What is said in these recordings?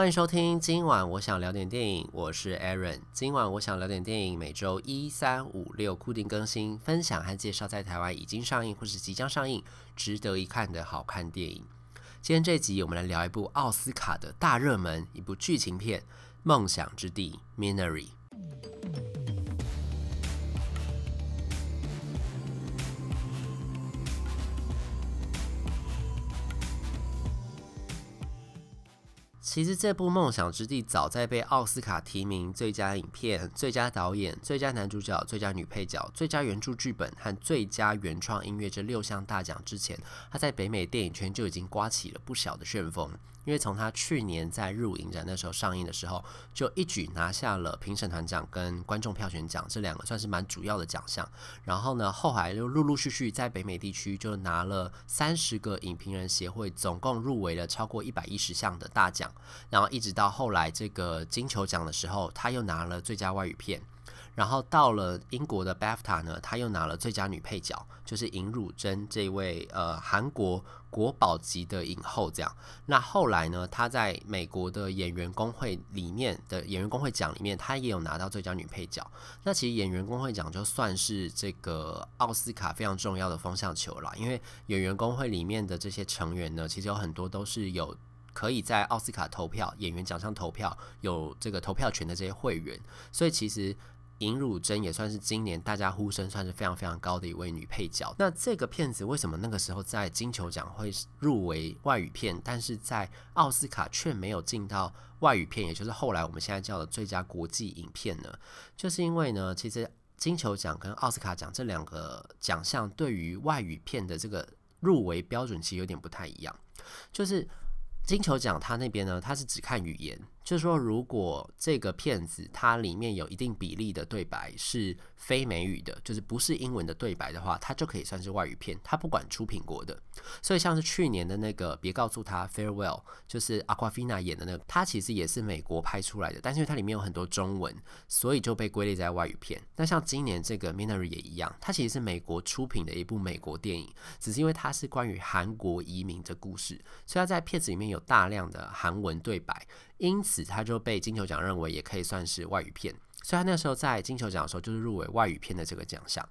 欢迎收听，今晚我想聊点电影，我是 Aaron。今晚我想聊点电影，每周一、三、五、六固定更新，分享和介绍在台湾已经上映或是即将上映、值得一看的好看电影。今天这集我们来聊一部奥斯卡的大热门，一部剧情片《梦想之地》（Minari）。其实这部《梦想之地》早在被奥斯卡提名最佳影片、最佳导演、最佳男主角、最佳女配角、最佳原著剧本和最佳原创音乐这六项大奖之前，它在北美电影圈就已经刮起了不小的旋风。因为从他去年在日舞影展那时候上映的时候，就一举拿下了评审团奖跟观众票选奖这两个算是蛮主要的奖项。然后呢，后来又陆陆续续在北美地区就拿了三十个影评人协会总共入围了超过一百一十项的大奖。然后一直到后来这个金球奖的时候，他又拿了最佳外语片。然后到了英国的 BAFTA 呢，他又拿了最佳女配角，就是尹汝贞这位呃韩国国宝级的影后。这样，那后来呢，他在美国的演员工会里面的演员工会奖里面，他也有拿到最佳女配角。那其实演员工会奖就算是这个奥斯卡非常重要的风向球了，因为演员工会里面的这些成员呢，其实有很多都是有可以在奥斯卡投票、演员奖项投票有这个投票权的这些会员，所以其实。尹汝贞也算是今年大家呼声算是非常非常高的一位女配角。那这个片子为什么那个时候在金球奖会入围外语片，但是在奥斯卡却没有进到外语片，也就是后来我们现在叫的最佳国际影片呢？就是因为呢，其实金球奖跟奥斯卡奖这两个奖项对于外语片的这个入围标准其实有点不太一样，就是。金球奖，它那边呢，它是只看语言，就是说，如果这个片子它里面有一定比例的对白是非美语的，就是不是英文的对白的话，它就可以算是外语片。它不管出品国的，所以像是去年的那个，别告诉他 Farewell，就是 Aquafina 演的那个，它其实也是美国拍出来的，但是因为它里面有很多中文，所以就被归类在外语片。那像今年这个 Minari 也一样，它其实是美国出品的一部美国电影，只是因为它是关于韩国移民的故事，所以它在片子里面有大量的韩文对白，因此他就被金球奖认为也可以算是外语片。所以他那时候在金球奖的时候，就是入围外语片的这个奖项。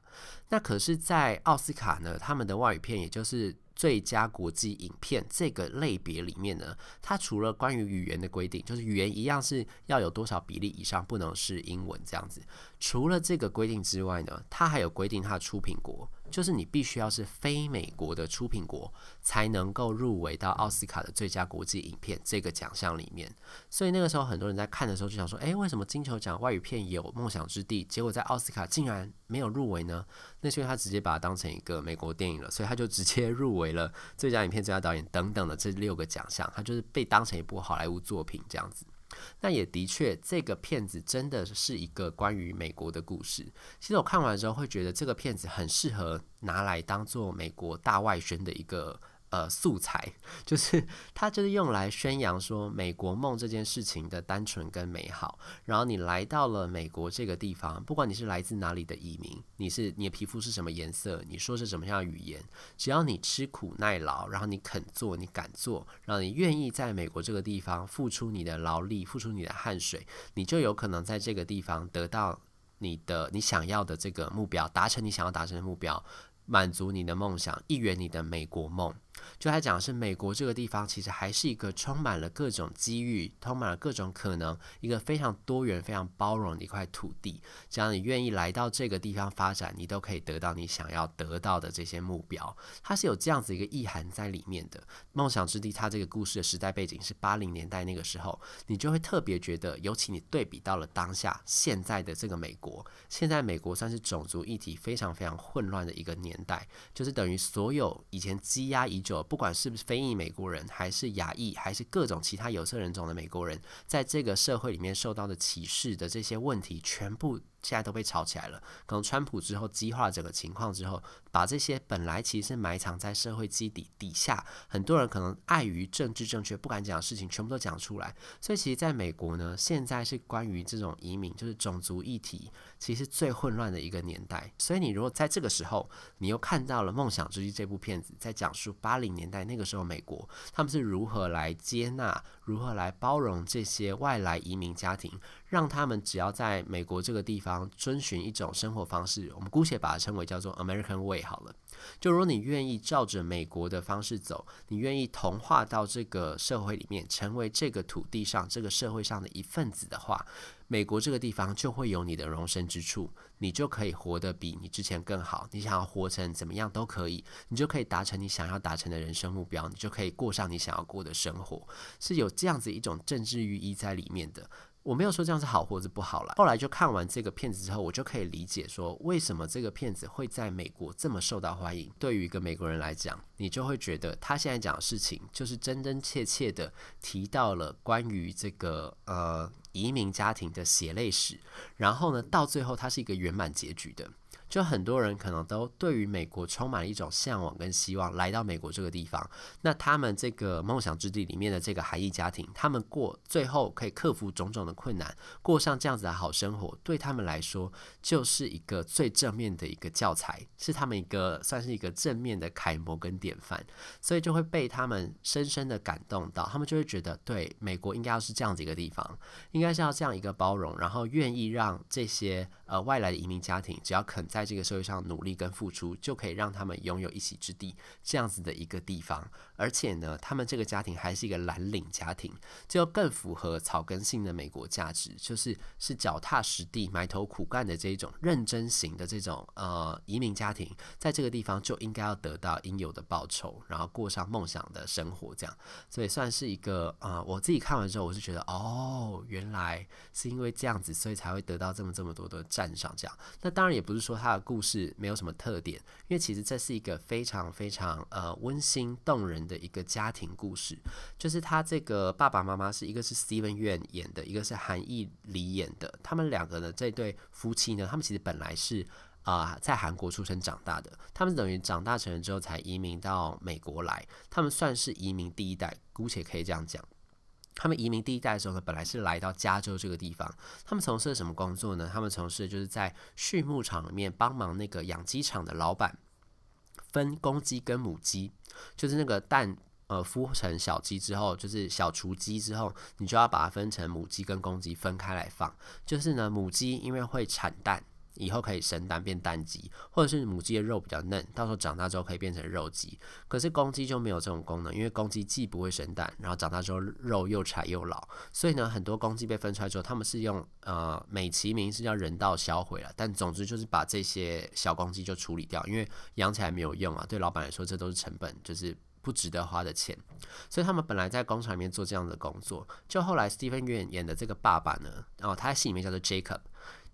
那可是，在奥斯卡呢，他们的外语片，也就是最佳国际影片这个类别里面呢，它除了关于语言的规定，就是语言一样是要有多少比例以上不能是英文这样子。除了这个规定之外呢，它还有规定它的出品国。就是你必须要是非美国的出品国，才能够入围到奥斯卡的最佳国际影片这个奖项里面。所以那个时候很多人在看的时候就想说：“诶，为什么金球奖外语片有《梦想之地》，结果在奥斯卡竟然没有入围呢？”那是因为他直接把它当成一个美国电影了，所以他就直接入围了最佳影片、最佳导演等等的这六个奖项，他就是被当成一部好莱坞作品这样子。那也的确，这个片子真的是一个关于美国的故事。其实我看完之后会觉得，这个片子很适合拿来当做美国大外宣的一个。呃，素材就是 它，就是用来宣扬说美国梦这件事情的单纯跟美好。然后你来到了美国这个地方，不管你是来自哪里的移民，你是你的皮肤是什么颜色，你说是什么样的语言，只要你吃苦耐劳，然后你肯做，你敢做，然后你愿意在美国这个地方付出你的劳力，付出你的汗水，你就有可能在这个地方得到你的你想要的这个目标，达成你想要达成的目标，满足你的梦想，一圆你的美国梦。就来讲的是美国这个地方，其实还是一个充满了各种机遇、充满了各种可能、一个非常多元、非常包容的一块土地。只要你愿意来到这个地方发展，你都可以得到你想要得到的这些目标。它是有这样子一个意涵在里面的。梦想之地，它这个故事的时代背景是八零年代那个时候，你就会特别觉得，尤其你对比到了当下现在的这个美国，现在美国算是种族议题非常非常混乱的一个年代，就是等于所有以前积压已久。不管是不是非裔美国人，还是亚裔，还是各种其他有色人种的美国人，在这个社会里面受到的歧视的这些问题，全部现在都被炒起来了。可能川普之后激化整个情况之后，把这些本来其实是埋藏在社会基底底下，很多人可能碍于政治正确不敢讲的事情，全部都讲出来。所以其实在美国呢，现在是关于这种移民，就是种族议题，其实最混乱的一个年代。所以你如果在这个时候，你又看到了《梦想之地》这部片子，在讲述八零年代那个时候美国他们是如何来接纳、如何来包容这些外来移民家庭，让他们只要在美国这个地方遵循一种生活方式，我们姑且把它称为叫做 American Way 好了。就如果你愿意照着美国的方式走，你愿意同化到这个社会里面，成为这个土地上、这个社会上的一份子的话，美国这个地方就会有你的容身之处，你就可以活得比你之前更好。你想要活成怎么样都可以，你就可以达成你想要达成的人生目标，你就可以过上你想要过的生活，是有这样子一种政治寓意在里面的。我没有说这样是好或者不好啦。后来就看完这个片子之后，我就可以理解说，为什么这个片子会在美国这么受到欢迎。对于一个美国人来讲，你就会觉得他现在讲的事情，就是真真切切的提到了关于这个呃移民家庭的血泪史。然后呢，到最后它是一个圆满结局的。就很多人可能都对于美国充满了一种向往跟希望，来到美国这个地方。那他们这个梦想之地里面的这个韩裔家庭，他们过最后可以克服种种的困难，过上这样子的好生活，对他们来说就是一个最正面的一个教材，是他们一个算是一个正面的楷模跟典范，所以就会被他们深深的感动到，他们就会觉得，对，美国应该要是这样子一个地方，应该是要这样一个包容，然后愿意让这些呃外来的移民家庭，只要肯在在这个社会上努力跟付出，就可以让他们拥有一席之地，这样子的一个地方。而且呢，他们这个家庭还是一个蓝领家庭，就更符合草根性的美国价值，就是是脚踏实地、埋头苦干的这一种认真型的这种呃移民家庭，在这个地方就应该要得到应有的报酬，然后过上梦想的生活，这样。所以算是一个呃，我自己看完之后，我是觉得哦，原来是因为这样子，所以才会得到这么这么多的赞赏。这样，那当然也不是说他的故事没有什么特点，因为其实这是一个非常非常呃温馨动人的一个家庭故事。就是他这个爸爸妈妈是一个是 Steven 院演的，一个是韩艺里演的。他们两个呢，这对夫妻呢，他们其实本来是啊、在韩国出生长大的，他们等于长大成人之后才移民到美国来，他们算是移民第一代，姑且可以这样讲。他们移民第一代的时候呢，本来是来到加州这个地方。他们从事什么工作呢？他们从事就是在畜牧场里面帮忙那个养鸡场的老板分公鸡跟母鸡，就是那个蛋呃孵成小鸡之后，就是小雏鸡之后，你就要把它分成母鸡跟公鸡分开来放。就是呢，母鸡因为会产蛋。以后可以生蛋变蛋鸡，或者是母鸡的肉比较嫩，到时候长大之后可以变成肉鸡。可是公鸡就没有这种功能，因为公鸡既不会生蛋，然后长大之后肉又柴又老。所以呢，很多公鸡被分出来之后，他们是用呃美其名是叫人道销毁了，但总之就是把这些小公鸡就处理掉，因为养起来没有用啊。对老板来说，这都是成本，就是不值得花的钱。所以他们本来在工厂里面做这样的工作，就后来 Steven Yeun 演的这个爸爸呢，然后他在戏里面叫做 Jacob。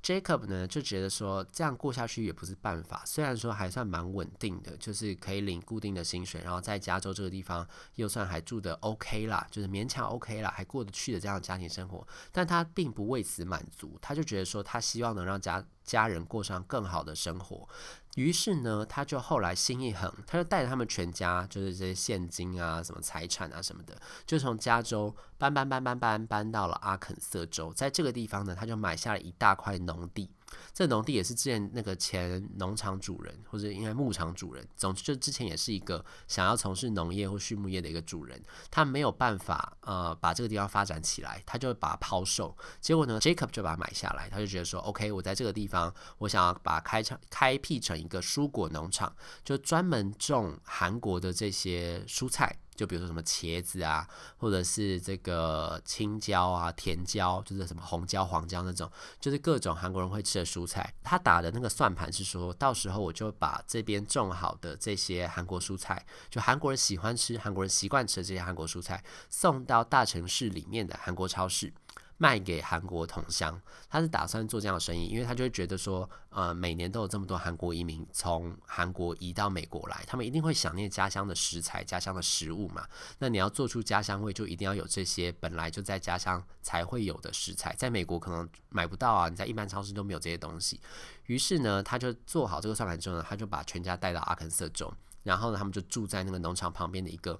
Jacob 呢就觉得说这样过下去也不是办法，虽然说还算蛮稳定的，就是可以领固定的薪水，然后在加州这个地方又算还住得 OK 啦，就是勉强 OK 啦，还过得去的这样的家庭生活，但他并不为此满足，他就觉得说他希望能让家家人过上更好的生活。于是呢，他就后来心一横，他就带着他们全家，就是这些现金啊、什么财产啊什么的，就从加州搬搬搬搬搬搬到了阿肯色州，在这个地方呢，他就买下了一大块农地。这农地也是之前那个前农场主人，或者应该牧场主人，总之就之前也是一个想要从事农业或畜牧业的一个主人，他没有办法呃把这个地方发展起来，他就把它抛售。结果呢，Jacob 就把它买下来，他就觉得说，OK，我在这个地方，我想要把它开成开辟成一个蔬果农场，就专门种韩国的这些蔬菜。就比如说什么茄子啊，或者是这个青椒啊、甜椒，就是什么红椒、黄椒那种，就是各种韩国人会吃的蔬菜。他打的那个算盘是说，到时候我就把这边种好的这些韩国蔬菜，就韩国人喜欢吃、韩国人习惯吃的这些韩国蔬菜，送到大城市里面的韩国超市。卖给韩国同乡。他是打算做这样的生意，因为他就会觉得说，呃，每年都有这么多韩国移民从韩国移到美国来，他们一定会想念家乡的食材、家乡的食物嘛。那你要做出家乡味，就一定要有这些本来就在家乡才会有的食材，在美国可能买不到啊，你在一般超市都没有这些东西。于是呢，他就做好这个算盘之后呢，他就把全家带到阿肯色州，然后呢，他们就住在那个农场旁边的一个。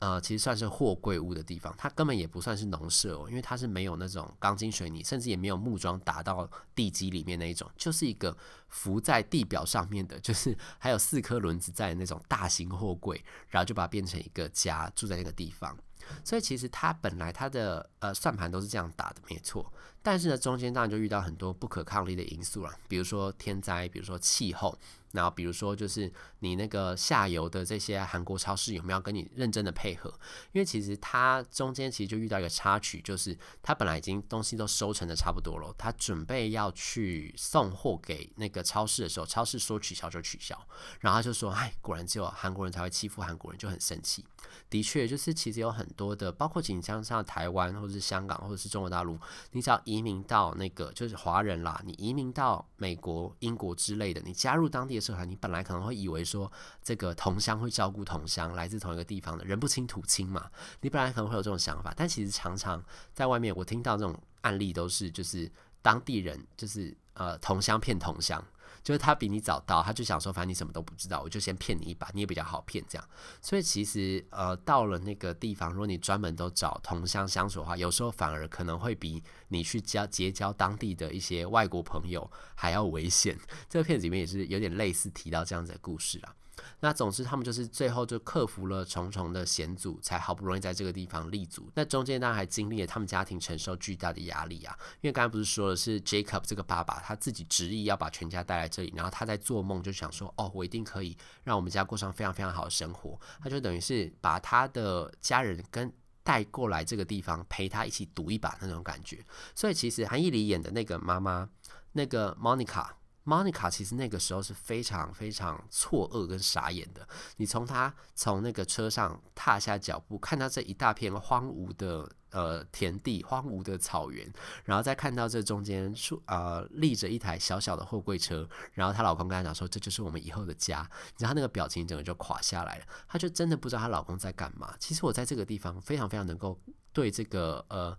呃，其实算是货柜屋的地方，它根本也不算是农舍哦，因为它是没有那种钢筋水泥，甚至也没有木桩打到地基里面那一种，就是一个浮在地表上面的，就是 还有四颗轮子在那种大型货柜，然后就把它变成一个家，住在那个地方。所以其实他本来他的呃算盘都是这样打的，没错。但是呢，中间当然就遇到很多不可抗力的因素了，比如说天灾，比如说气候。然后比如说，就是你那个下游的这些韩国超市有没有跟你认真的配合？因为其实他中间其实就遇到一个插曲，就是他本来已经东西都收成的差不多了，他准备要去送货给那个超市的时候，超市说取消就取消，然后他就说：“哎，果然只有韩国人才会欺负韩国人，就很生气。”的确，就是其实有很多的，包括仅像像台湾或者是香港或者是中国大陆，你只要移民到那个就是华人啦，你移民到美国、英国之类的，你加入当地的社团，你本来可能会以为说这个同乡会照顾同乡，来自同一个地方的人不亲土亲嘛，你本来可能会有这种想法，但其实常常在外面我听到这种案例都是就是当地人就是呃同乡骗同乡。就是他比你早到，他就想说，反正你什么都不知道，我就先骗你一把，你也比较好骗这样。所以其实呃，到了那个地方，如果你专门都找同乡相处的话，有时候反而可能会比你去交结交当地的一些外国朋友还要危险。这个片子里面也是有点类似提到这样子的故事啦。那总之，他们就是最后就克服了重重的险阻，才好不容易在这个地方立足。那中间当然还经历了他们家庭承受巨大的压力啊，因为刚才不是说的是 Jacob 这个爸爸他自己执意要把全家带来这里，然后他在做梦就想说，哦，我一定可以让我们家过上非常非常好的生活。他就等于是把他的家人跟带过来这个地方，陪他一起赌一把那种感觉。所以其实韩义里演的那个妈妈，那个 Monica。Monica 其实那个时候是非常非常错愕跟傻眼的。你从她从那个车上踏下脚步，看到这一大片荒芜的呃田地、荒芜的草原，然后再看到这中间树呃立着一台小小的货柜车，然后她老公跟她讲说：“这就是我们以后的家。”你知道她那个表情整个就垮下来了。她就真的不知道她老公在干嘛。其实我在这个地方非常非常能够对这个呃。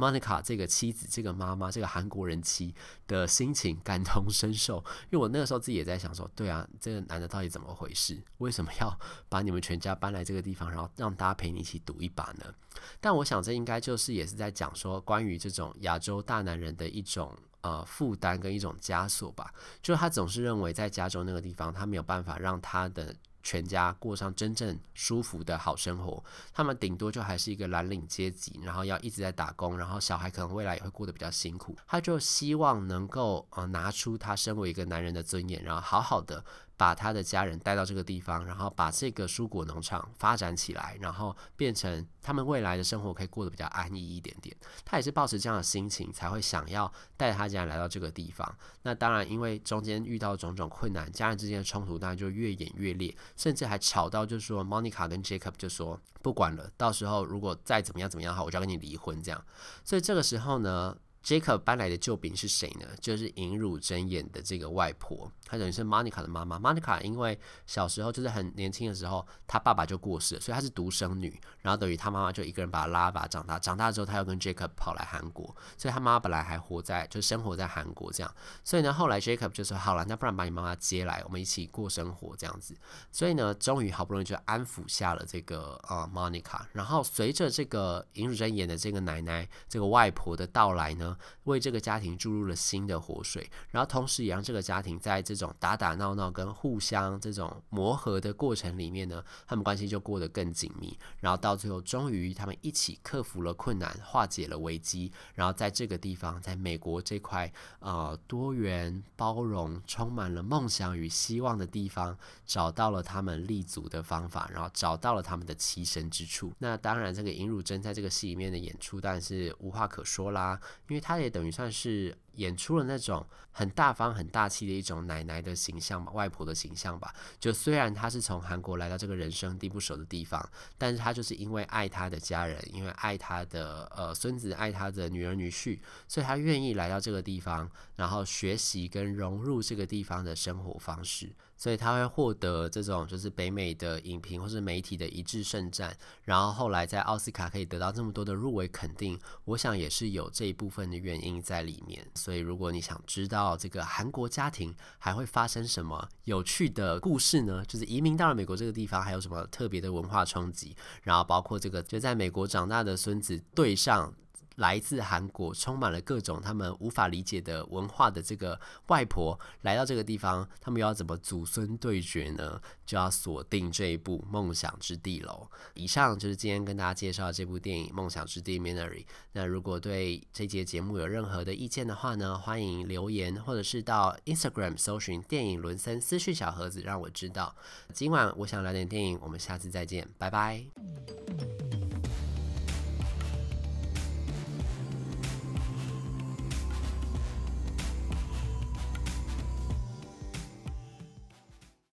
Monica 这个妻子，这个妈妈，这个韩国人妻的心情感同身受，因为我那个时候自己也在想说，对啊，这个男的到底怎么回事？为什么要把你们全家搬来这个地方，然后让大家陪你一起赌一把呢？但我想这应该就是也是在讲说，关于这种亚洲大男人的一种呃负担跟一种枷锁吧，就是他总是认为在加州那个地方，他没有办法让他的。全家过上真正舒服的好生活，他们顶多就还是一个蓝领阶级，然后要一直在打工，然后小孩可能未来也会过得比较辛苦。他就希望能够呃拿出他身为一个男人的尊严，然后好好的。把他的家人带到这个地方，然后把这个蔬果农场发展起来，然后变成他们未来的生活可以过得比较安逸一点点。他也是抱持这样的心情，才会想要带他家人来到这个地方。那当然，因为中间遇到种种困难，家人之间的冲突当然就越演越烈，甚至还吵到就是说，Monica 跟 Jacob 就说不管了，到时候如果再怎么样怎么样好，我就要跟你离婚这样。所以这个时候呢。Jacob 搬来的救兵是谁呢？就是尹汝贞演的这个外婆，她等于是 Monica 的妈妈。Monica 因为小时候就是很年轻的时候，她爸爸就过世了，所以她是独生女。然后等于她妈妈就一个人把她拉拔长大。长大之后，她又跟 Jacob 跑来韩国，所以她妈妈本来还活在就生活在韩国这样。所以呢，后来 Jacob 就说：“好了，那不然把你妈妈接来，我们一起过生活这样子。”所以呢，终于好不容易就安抚下了这个呃 Monica。然后随着这个尹汝贞演的这个奶奶、这个外婆的到来呢。为这个家庭注入了新的活水，然后同时也让这个家庭在这种打打闹闹跟互相这种磨合的过程里面呢，他们关系就过得更紧密。然后到最后，终于他们一起克服了困难，化解了危机，然后在这个地方，在美国这块呃多元包容、充满了梦想与希望的地方，找到了他们立足的方法，然后找到了他们的栖身之处。那当然，这个尹汝贞在这个戏里面的演出当然是无话可说啦，因为它也等于算是演出了那种很大方、很大气的一种奶奶的形象吧，外婆的形象吧。就虽然她是从韩国来到这个人生地不熟的地方，但是她就是因为爱她的家人，因为爱她的呃孙子，爱她的女儿女婿，所以她愿意来到这个地方，然后学习跟融入这个地方的生活方式。所以他会获得这种就是北美的影评或是媒体的一致盛赞，然后后来在奥斯卡可以得到这么多的入围肯定，我想也是有这一部分的原因在里面。所以如果你想知道这个韩国家庭还会发生什么有趣的故事呢？就是移民到了美国这个地方还有什么特别的文化冲击，然后包括这个就在美国长大的孙子对上。来自韩国，充满了各种他们无法理解的文化的这个外婆来到这个地方，他们又要怎么祖孙对决呢？就要锁定这一部《梦想之地》喽。以上就是今天跟大家介绍这部电影《梦想之地》（Minari）。那如果对这节节目有任何的意见的话呢，欢迎留言或者是到 Instagram 搜寻电影伦森私讯小盒子，让我知道。今晚我想聊点电影，我们下次再见，拜拜。